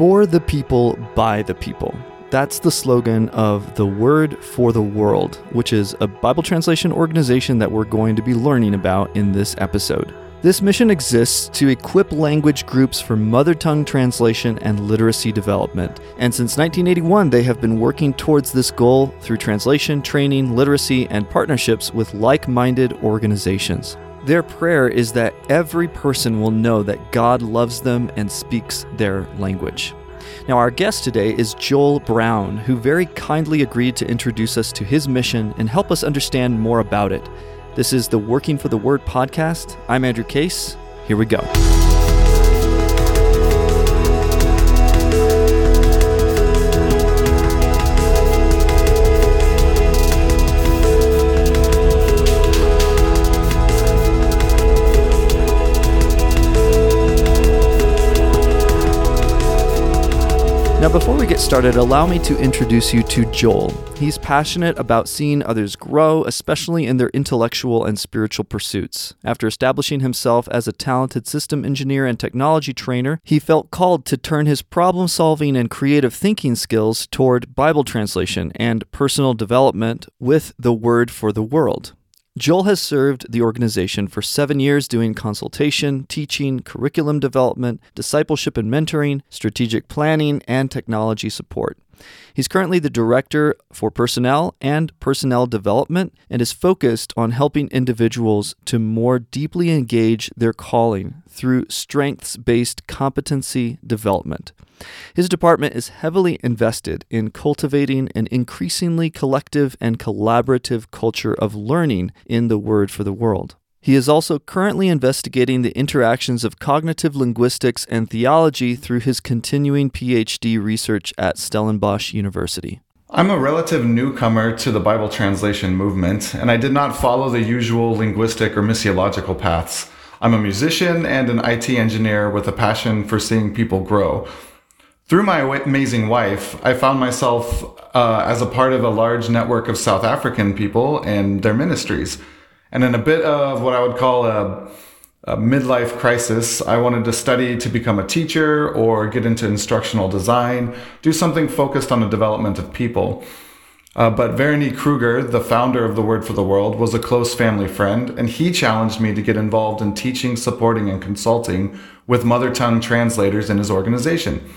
For the people, by the people. That's the slogan of the Word for the World, which is a Bible translation organization that we're going to be learning about in this episode. This mission exists to equip language groups for mother tongue translation and literacy development. And since 1981, they have been working towards this goal through translation, training, literacy, and partnerships with like minded organizations. Their prayer is that every person will know that God loves them and speaks their language. Now, our guest today is Joel Brown, who very kindly agreed to introduce us to his mission and help us understand more about it. This is the Working for the Word podcast. I'm Andrew Case. Here we go. Before we get started, allow me to introduce you to Joel. He's passionate about seeing others grow, especially in their intellectual and spiritual pursuits. After establishing himself as a talented system engineer and technology trainer, he felt called to turn his problem solving and creative thinking skills toward Bible translation and personal development with the Word for the World. Joel has served the organization for seven years doing consultation, teaching, curriculum development, discipleship and mentoring, strategic planning, and technology support. He's currently the director for personnel and personnel development and is focused on helping individuals to more deeply engage their calling through strengths based competency development. His department is heavily invested in cultivating an increasingly collective and collaborative culture of learning in the Word for the World. He is also currently investigating the interactions of cognitive linguistics and theology through his continuing PhD research at Stellenbosch University. I'm a relative newcomer to the Bible translation movement, and I did not follow the usual linguistic or missiological paths. I'm a musician and an IT engineer with a passion for seeing people grow. Through my amazing wife, I found myself uh, as a part of a large network of South African people and their ministries. And in a bit of what I would call a, a midlife crisis, I wanted to study to become a teacher or get into instructional design, do something focused on the development of people. Uh, but Vernie Kruger, the founder of the Word for the World, was a close family friend, and he challenged me to get involved in teaching, supporting, and consulting with mother tongue translators in his organization.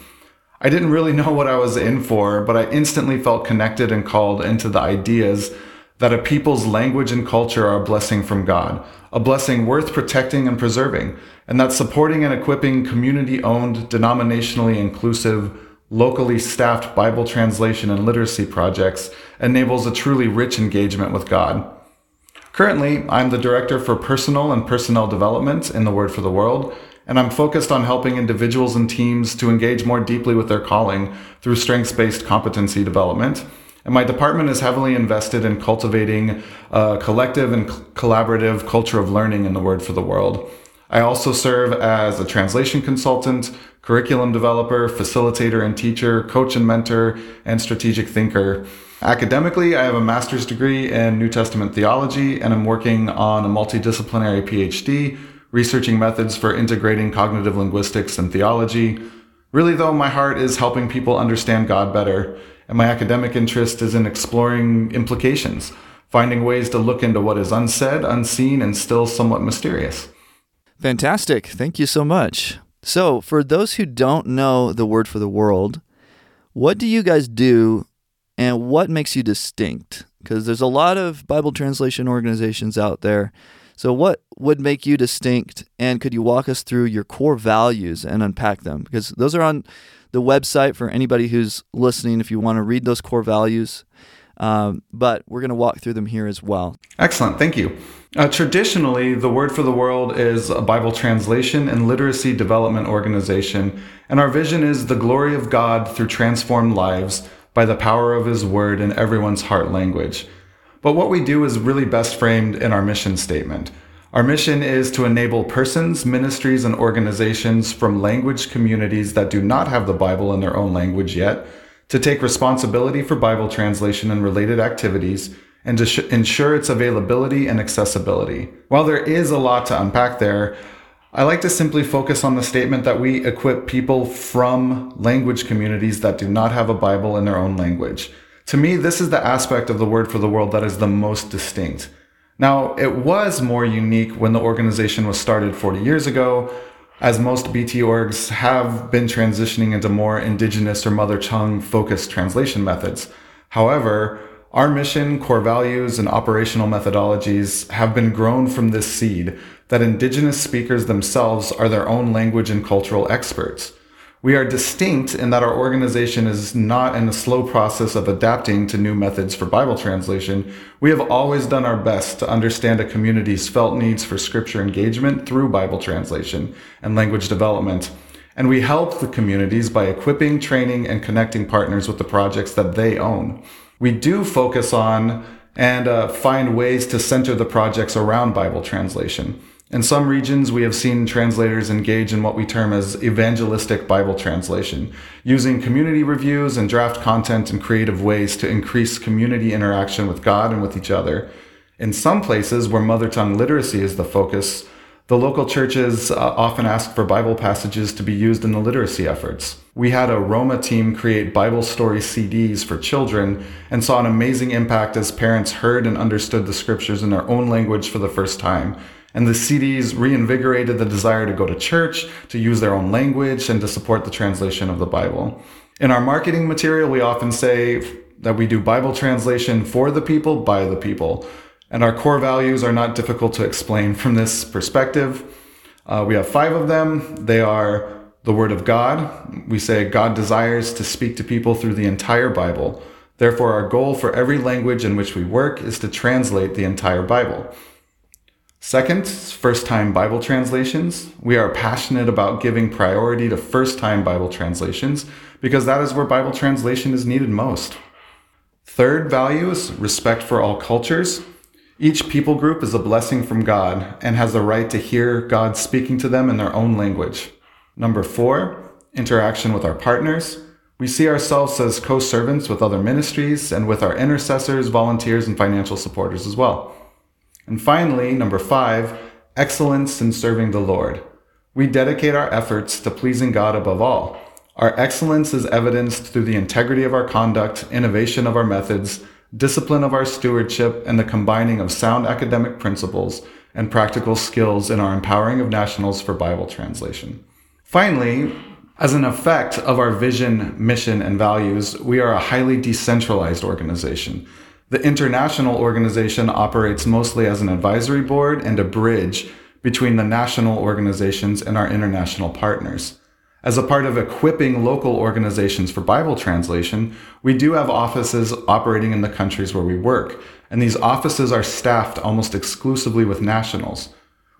I didn't really know what I was in for, but I instantly felt connected and called into the ideas that a people's language and culture are a blessing from God, a blessing worth protecting and preserving, and that supporting and equipping community owned, denominationally inclusive, locally staffed Bible translation and literacy projects enables a truly rich engagement with God. Currently, I'm the Director for Personal and Personnel Development in the Word for the World, and I'm focused on helping individuals and teams to engage more deeply with their calling through strengths based competency development and my department is heavily invested in cultivating a collective and collaborative culture of learning in the Word for the World. I also serve as a translation consultant, curriculum developer, facilitator and teacher, coach and mentor, and strategic thinker. Academically, I have a master's degree in New Testament theology, and I'm working on a multidisciplinary PhD, researching methods for integrating cognitive linguistics and theology. Really, though, my heart is helping people understand God better and my academic interest is in exploring implications, finding ways to look into what is unsaid, unseen, and still somewhat mysterious. Fantastic. Thank you so much. So, for those who don't know the word for the world, what do you guys do and what makes you distinct? Because there's a lot of Bible translation organizations out there. So, what would make you distinct? And could you walk us through your core values and unpack them? Because those are on the website for anybody who's listening if you want to read those core values. Um, but we're going to walk through them here as well. Excellent. Thank you. Uh, traditionally, the Word for the World is a Bible translation and literacy development organization, and our vision is the glory of God through transformed lives by the power of His Word in everyone's heart language. But what we do is really best framed in our mission statement. Our mission is to enable persons, ministries, and organizations from language communities that do not have the Bible in their own language yet to take responsibility for Bible translation and related activities and to ensure its availability and accessibility. While there is a lot to unpack there, I like to simply focus on the statement that we equip people from language communities that do not have a Bible in their own language. To me, this is the aspect of the Word for the World that is the most distinct. Now, it was more unique when the organization was started 40 years ago, as most BT orgs have been transitioning into more indigenous or mother tongue focused translation methods. However, our mission, core values, and operational methodologies have been grown from this seed that indigenous speakers themselves are their own language and cultural experts. We are distinct in that our organization is not in a slow process of adapting to new methods for Bible translation. We have always done our best to understand a community's felt needs for scripture engagement through Bible translation and language development. And we help the communities by equipping, training, and connecting partners with the projects that they own. We do focus on and uh, find ways to center the projects around Bible translation. In some regions, we have seen translators engage in what we term as evangelistic Bible translation, using community reviews and draft content in creative ways to increase community interaction with God and with each other. In some places where mother tongue literacy is the focus, the local churches uh, often ask for Bible passages to be used in the literacy efforts. We had a Roma team create Bible story CDs for children and saw an amazing impact as parents heard and understood the scriptures in their own language for the first time and the CDs reinvigorated the desire to go to church, to use their own language, and to support the translation of the Bible. In our marketing material, we often say that we do Bible translation for the people, by the people. And our core values are not difficult to explain from this perspective. Uh, we have five of them. They are the Word of God. We say God desires to speak to people through the entire Bible. Therefore, our goal for every language in which we work is to translate the entire Bible. Second, first time Bible translations. We are passionate about giving priority to first time Bible translations because that is where Bible translation is needed most. Third value is respect for all cultures. Each people group is a blessing from God and has the right to hear God speaking to them in their own language. Number four, interaction with our partners. We see ourselves as co servants with other ministries and with our intercessors, volunteers, and financial supporters as well. And finally, number five, excellence in serving the Lord. We dedicate our efforts to pleasing God above all. Our excellence is evidenced through the integrity of our conduct, innovation of our methods, discipline of our stewardship, and the combining of sound academic principles and practical skills in our empowering of nationals for Bible translation. Finally, as an effect of our vision, mission, and values, we are a highly decentralized organization. The international organization operates mostly as an advisory board and a bridge between the national organizations and our international partners. As a part of equipping local organizations for Bible translation, we do have offices operating in the countries where we work, and these offices are staffed almost exclusively with nationals.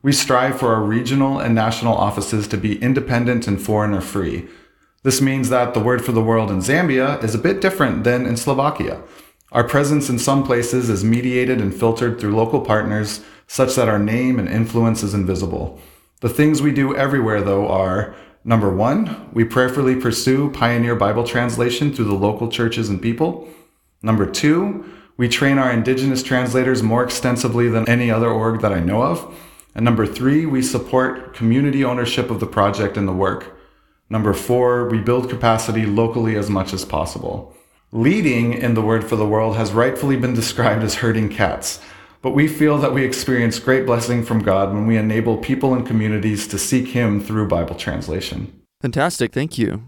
We strive for our regional and national offices to be independent and foreigner free. This means that the word for the world in Zambia is a bit different than in Slovakia. Our presence in some places is mediated and filtered through local partners such that our name and influence is invisible. The things we do everywhere, though, are number one, we prayerfully pursue pioneer Bible translation through the local churches and people. Number two, we train our indigenous translators more extensively than any other org that I know of. And number three, we support community ownership of the project and the work. Number four, we build capacity locally as much as possible. Leading in the Word for the World has rightfully been described as herding cats, but we feel that we experience great blessing from God when we enable people and communities to seek Him through Bible translation. Fantastic. Thank you.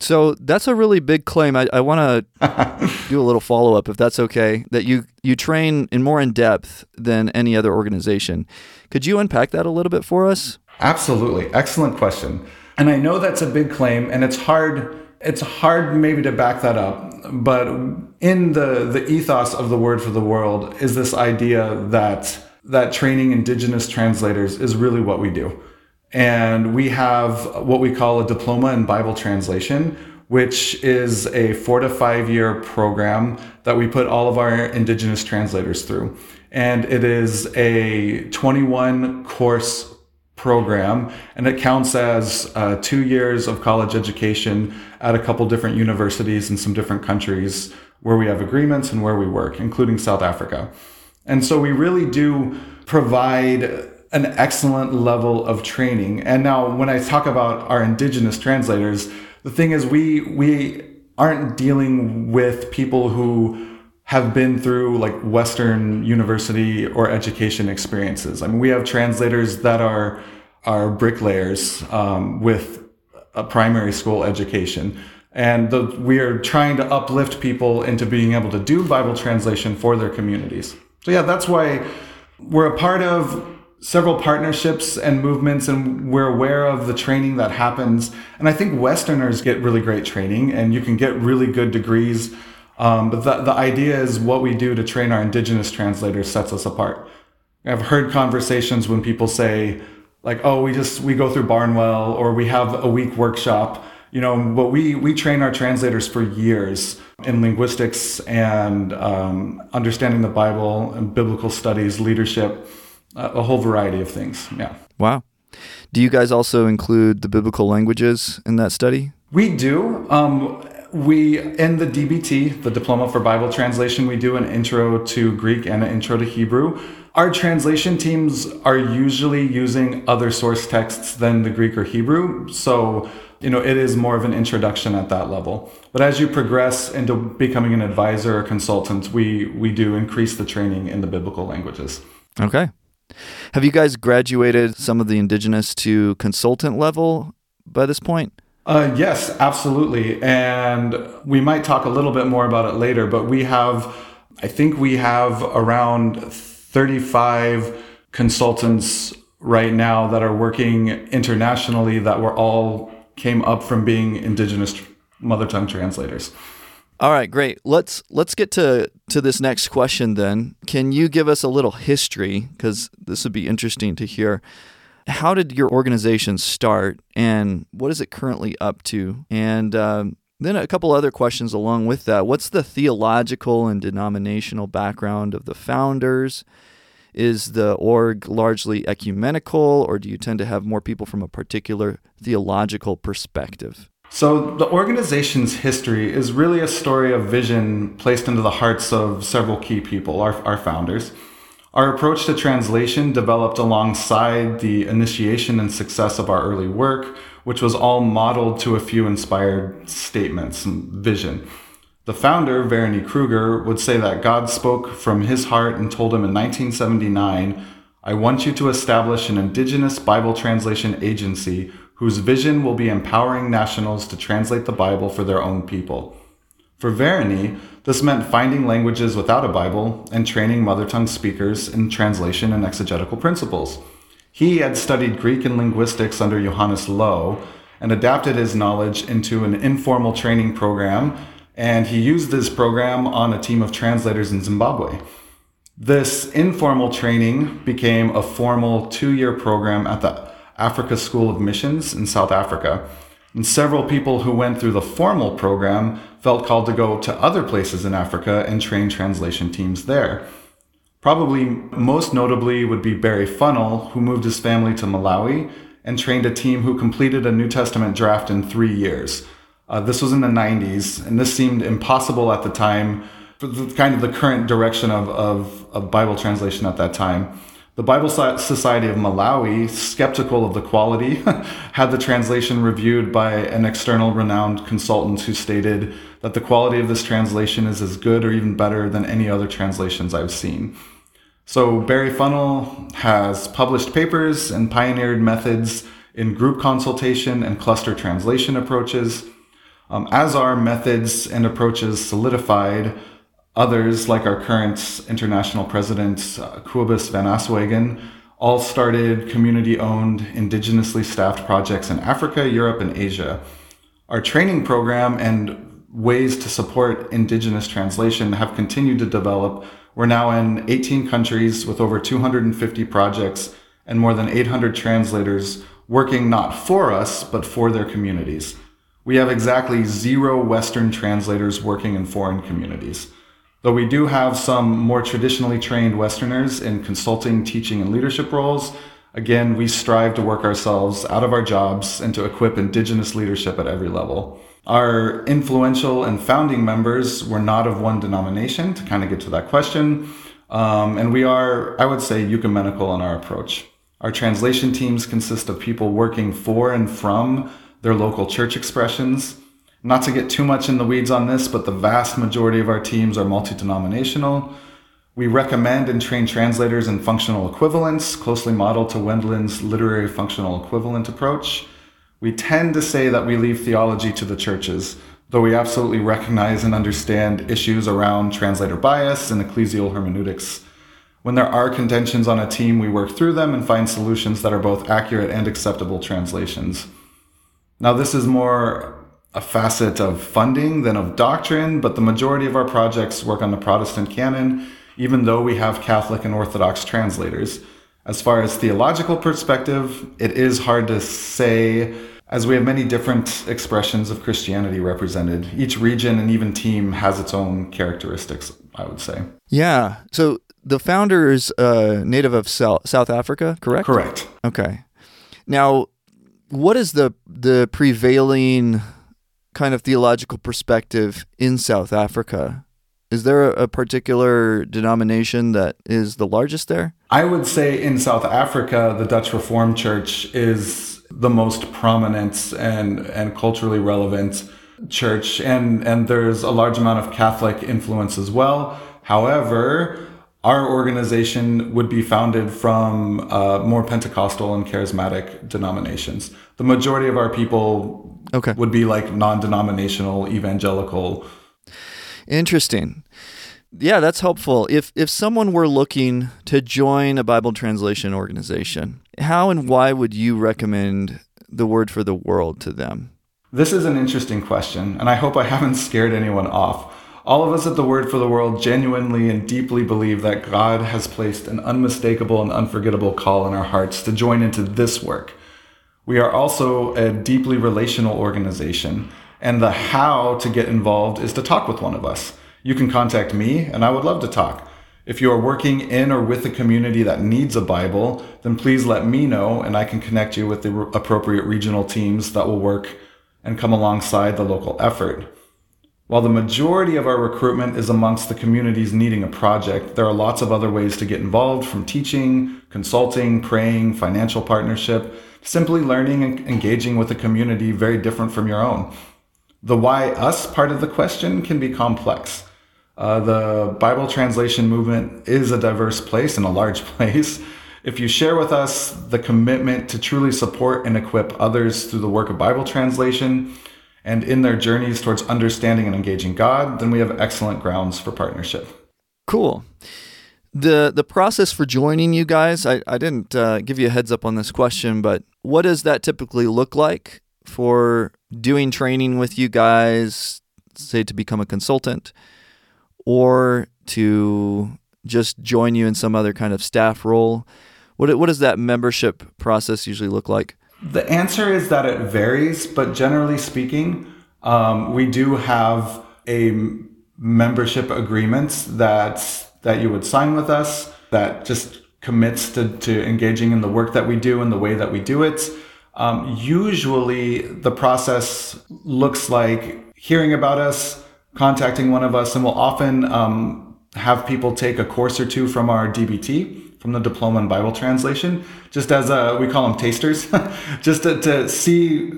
So that's a really big claim. I, I want to do a little follow up, if that's okay. That you you train in more in depth than any other organization. Could you unpack that a little bit for us? Absolutely, excellent question. And I know that's a big claim, and it's hard it's hard maybe to back that up, but in the the ethos of the word for the world is this idea that that training indigenous translators is really what we do. And we have what we call a diploma in Bible translation, which is a 4 to 5 year program that we put all of our indigenous translators through. And it is a 21 course program, and it counts as uh, two years of college education at a couple different universities in some different countries where we have agreements and where we work, including South Africa. And so we really do provide an excellent level of training. And now when I talk about our indigenous translators, the thing is we we aren't dealing with people who have been through like Western university or education experiences. I mean, we have translators that are are bricklayers um, with a primary school education. And the, we are trying to uplift people into being able to do Bible translation for their communities. So, yeah, that's why we're a part of several partnerships and movements, and we're aware of the training that happens. And I think Westerners get really great training, and you can get really good degrees. Um, but the, the idea is what we do to train our Indigenous translators sets us apart. I've heard conversations when people say, like, oh, we just we go through Barnwell or we have a week workshop. You know, but we we train our translators for years in linguistics and um, understanding the Bible and biblical studies, leadership, uh, a whole variety of things. Yeah. Wow. Do you guys also include the biblical languages in that study? We do. Um, we in the DBT, the Diploma for Bible Translation, we do an intro to Greek and an intro to Hebrew. Our translation teams are usually using other source texts than the Greek or Hebrew, so you know it is more of an introduction at that level. But as you progress into becoming an advisor or consultant, we we do increase the training in the biblical languages. Okay. Have you guys graduated some of the indigenous to consultant level by this point? Uh, yes, absolutely. And we might talk a little bit more about it later, but we have, I think we have around 35 consultants right now that are working internationally that were all came up from being indigenous mother tongue translators. All right, great. Let's let's get to to this next question then. Can you give us a little history cuz this would be interesting to hear how did your organization start and what is it currently up to? And um, then a couple other questions along with that. What's the theological and denominational background of the founders? Is the org largely ecumenical, or do you tend to have more people from a particular theological perspective? So, the organization's history is really a story of vision placed into the hearts of several key people, our, our founders. Our approach to translation developed alongside the initiation and success of our early work, which was all modeled to a few inspired statements and vision. The founder, Vernie Kruger, would say that God spoke from his heart and told him in 1979, I want you to establish an indigenous Bible translation agency whose vision will be empowering nationals to translate the Bible for their own people. For Vernie, this meant finding languages without a Bible and training mother tongue speakers in translation and exegetical principles. He had studied Greek and linguistics under Johannes Louw and adapted his knowledge into an informal training program, and he used this program on a team of translators in Zimbabwe. This informal training became a formal two year program at the Africa School of Missions in South Africa and several people who went through the formal program felt called to go to other places in Africa and train translation teams there. Probably most notably would be Barry Funnell, who moved his family to Malawi and trained a team who completed a New Testament draft in three years. Uh, this was in the 90s, and this seemed impossible at the time for the, kind of the current direction of, of, of Bible translation at that time. The Bible Society of Malawi, skeptical of the quality, had the translation reviewed by an external renowned consultant who stated that the quality of this translation is as good or even better than any other translations I've seen. So Barry Funnel has published papers and pioneered methods in group consultation and cluster translation approaches. Um, as our methods and approaches solidified, Others, like our current international president, uh, van Aswegen, all started community owned, indigenously staffed projects in Africa, Europe, and Asia. Our training program and ways to support indigenous translation have continued to develop. We're now in 18 countries with over 250 projects and more than 800 translators working not for us, but for their communities. We have exactly zero Western translators working in foreign communities. Though we do have some more traditionally trained Westerners in consulting, teaching, and leadership roles, again, we strive to work ourselves out of our jobs and to equip Indigenous leadership at every level. Our influential and founding members were not of one denomination, to kind of get to that question. Um, and we are, I would say, ecumenical in our approach. Our translation teams consist of people working for and from their local church expressions. Not to get too much in the weeds on this, but the vast majority of our teams are multi denominational. We recommend and train translators in functional equivalence, closely modeled to Wendland's literary functional equivalent approach. We tend to say that we leave theology to the churches, though we absolutely recognize and understand issues around translator bias and ecclesial hermeneutics. When there are contentions on a team, we work through them and find solutions that are both accurate and acceptable translations. Now, this is more a facet of funding than of doctrine, but the majority of our projects work on the Protestant canon, even though we have Catholic and Orthodox translators. As far as theological perspective, it is hard to say as we have many different expressions of Christianity represented. Each region and even team has its own characteristics, I would say. Yeah. So the founder is uh, native of South Africa, correct? Correct. Okay. Now, what is the the prevailing kind of theological perspective in South Africa? Is there a, particular denomination that is the largest there? I would say in South Africa, the Dutch Reformed Church is the most prominent and, and culturally relevant church, and, and there's a large amount of Catholic influence as well. However, our organization would be founded from uh, more Pentecostal and charismatic denominations. The majority of our people okay. would be like non denominational evangelical Interesting. Yeah, that's helpful. If if someone were looking to join a Bible translation organization, how and why would you recommend the word for the world to them? This is an interesting question, and I hope I haven't scared anyone off. All of us at the Word for the World genuinely and deeply believe that God has placed an unmistakable and unforgettable call in our hearts to join into this work. We are also a deeply relational organization and the how to get involved is to talk with one of us. You can contact me, and I would love to talk. If you are working in or with a community that needs a Bible, then please let me know, and I can connect you with the appropriate regional teams that will work and come alongside the local effort. While the majority of our recruitment is amongst the communities needing a project, there are lots of other ways to get involved from teaching, consulting, praying, financial partnership, simply learning and engaging with a community very different from your own the why us part of the question can be complex. Uh, the Bible translation movement is a diverse place and a large place. If you share with us the commitment to truly support and equip others through the work of Bible translation and in their journeys towards understanding and engaging God, then we have excellent grounds for partnership. Cool. The the process for joining you guys, I, I didn't uh, give you a heads up on this question, but what does that typically look like for doing training with you guys, say to become a consultant, or to just join you in some other kind of staff role? What, what does that membership process usually look like? The answer is that it varies, but generally speaking, um, we do have a membership agreement that that you would sign with us that just commits to, to engaging in the work that we do and the way that we do it. Um, usually, the process looks like hearing about us, contacting one of us, and we'll often um, have people take a course or two from our DBT, from the Diploma in Bible Translation, just as a, we call them tasters, just to, to see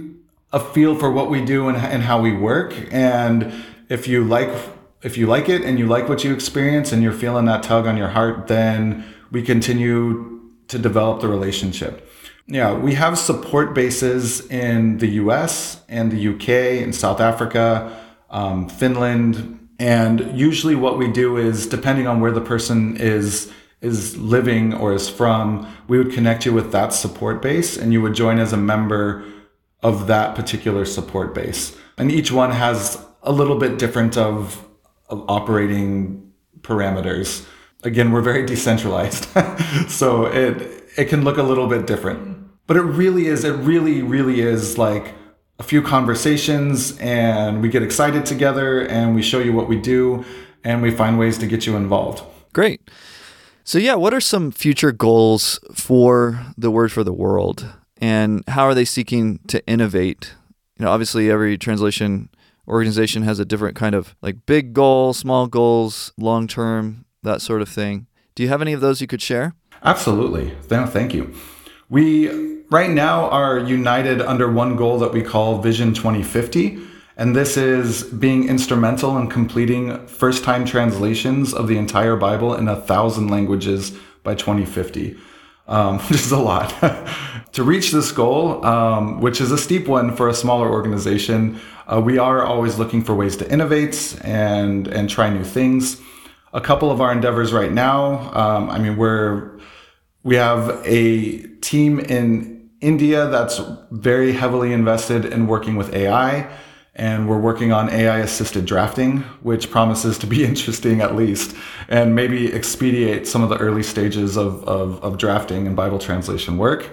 a feel for what we do and, and how we work. And if you like if you like it and you like what you experience and you're feeling that tug on your heart, then we continue to develop the relationship. Yeah, we have support bases in the US and the UK and South Africa, um, Finland. And usually what we do is depending on where the person is is living or is from, we would connect you with that support base and you would join as a member of that particular support base. And each one has a little bit different of, of operating parameters. Again, we're very decentralized. so it it can look a little bit different. But it really is it really really is like a few conversations and we get excited together and we show you what we do and we find ways to get you involved. Great. So yeah what are some future goals for the word for the world? And how are they seeking to innovate? You know obviously every translation organization has a different kind of like big goal small goals long term that sort of thing do you have any of those you could share absolutely No, thank you We right now are united under one goal that we call Vision 2050. And this is being instrumental in completing first time translations of the entire Bible in a thousand languages by 2050, um, which is a lot. to reach this goal, um, which is a steep one for a smaller organization, uh, we are always looking for ways to innovate and, and try new things. A couple of our endeavors right now, um, I mean, we're, we have a team in India that's very heavily invested in working with AI and we're working on AI assisted drafting, which promises to be interesting at least, and maybe expedite some of the early stages of, of, of, drafting and Bible translation work.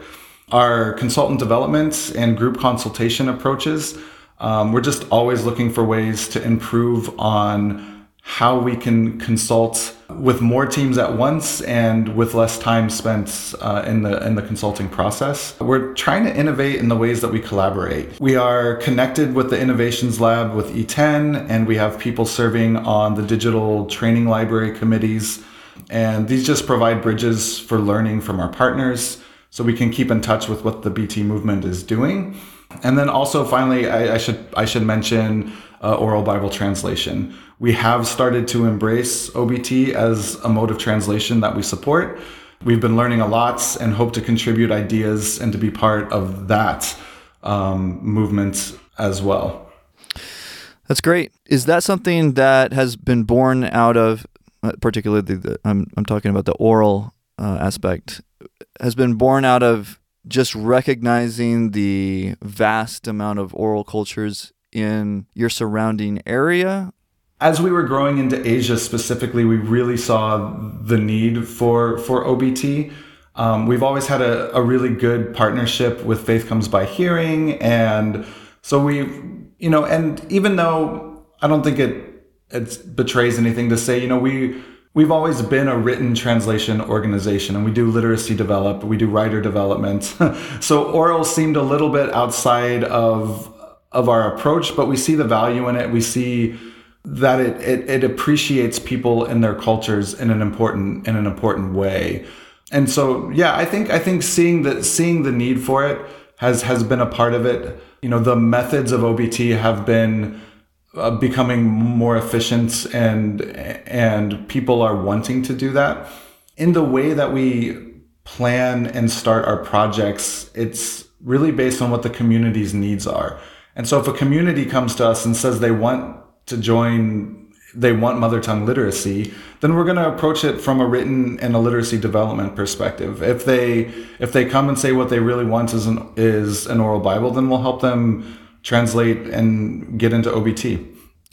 Our consultant development and group consultation approaches, um, we're just always looking for ways to improve on how we can consult with more teams at once and with less time spent uh, in the in the consulting process. We're trying to innovate in the ways that we collaborate. We are connected with the innovations lab with ETEN and we have people serving on the digital training library committees and these just provide bridges for learning from our partners so we can keep in touch with what the BT movement is doing. And then also finally I, I should I should mention uh, oral Bible translation. We have started to embrace OBT as a mode of translation that we support. We've been learning a lot and hope to contribute ideas and to be part of that um, movement as well. That's great. Is that something that has been born out of, uh, particularly the, I'm, I'm talking about the oral uh, aspect, has been born out of just recognizing the vast amount of oral cultures in your surrounding area? As we were growing into Asia specifically, we really saw the need for for OBT. Um, we've always had a, a really good partnership with Faith Comes by Hearing, and so we, you know, and even though I don't think it it betrays anything to say, you know, we we've always been a written translation organization and we do literacy develop we do writer development so oral seemed a little bit outside of of our approach, but we see the value in it. We see that it, it, it appreciates people in their cultures in an important in an important way. And so yeah, I think I think seeing the seeing the need for it has has been a part of it. You know, the methods of OBT have been uh, becoming more efficient and and people are wanting to do that. In the way that we plan and start our projects, it's really based on what the community's needs are. And so if a community comes to us and says they want to join they want mother tongue literacy, then we're going to approach it from a written and a literacy development perspective. If they if they come and say what they really want is an is an oral Bible, then we'll help them translate and get into OBT.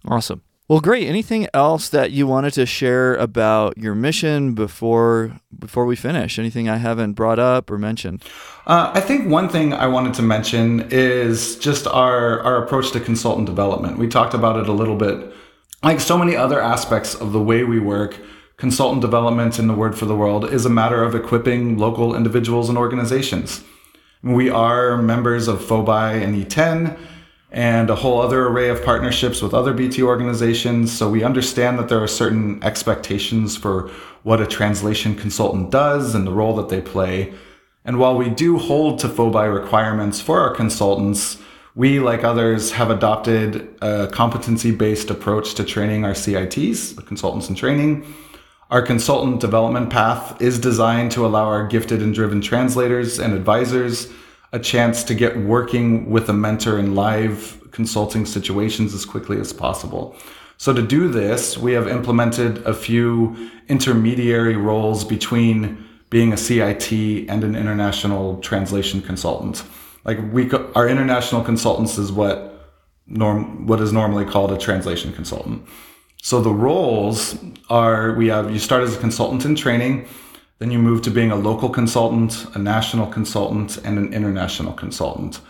Awesome. Well, great. Anything else that you wanted to share about your mission before before we finish? Anything I haven't brought up or mentioned? Uh, I think one thing I wanted to mention is just our our approach to consultant development. We talked about it a little bit. Like so many other aspects of the way we work, consultant development in the Word for the World is a matter of equipping local individuals and organizations. We are members of FOBAI and ETEN and a whole other array of partnerships with other BT organizations. So we understand that there are certain expectations for what a translation consultant does and the role that they play. And while we do hold to FOBAI requirements for our consultants, we, like others, have adopted a competency based approach to training our CITs, the consultants in training. Our consultant development path is designed to allow our gifted and driven translators and advisors a chance to get working with a mentor in live consulting situations as quickly as possible. So to do this, we have implemented a few intermediary roles between being a CIT and an international translation consultant. Like we, our international consultants is what norm, what is normally called a translation consultant. So the roles are, we have, you start as a consultant in training, then you move to being a local consultant, a national consultant, and an international consultant.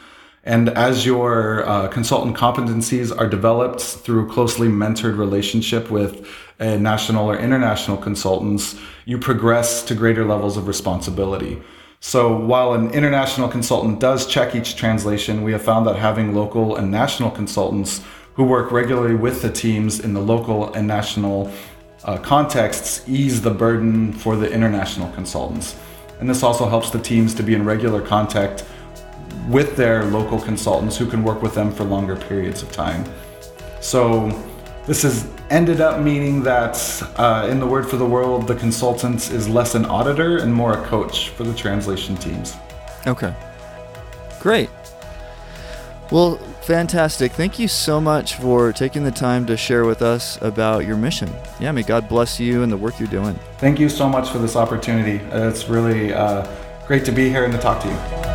And as your uh, consultant competencies are developed through a closely mentored relationship with national or international consultants, you progress to greater levels of responsibility. So while an international consultant does check each translation, we have found that having local and national consultants who work regularly with the teams in the local and national uh, contexts ease the burden for the international consultants. And this also helps the teams to be in regular contact with their local consultants who can work with them for longer periods of time. So this has ended up meaning that uh, in the Word for the World, the consultant is less an auditor and more a coach for the translation teams. Okay. Great. Well, fantastic. Thank you so much for taking the time to share with us about your mission. Yeah, may God bless you and the work you're doing. Thank you so much for this opportunity. Uh, it's really uh, great to be here and to talk to you.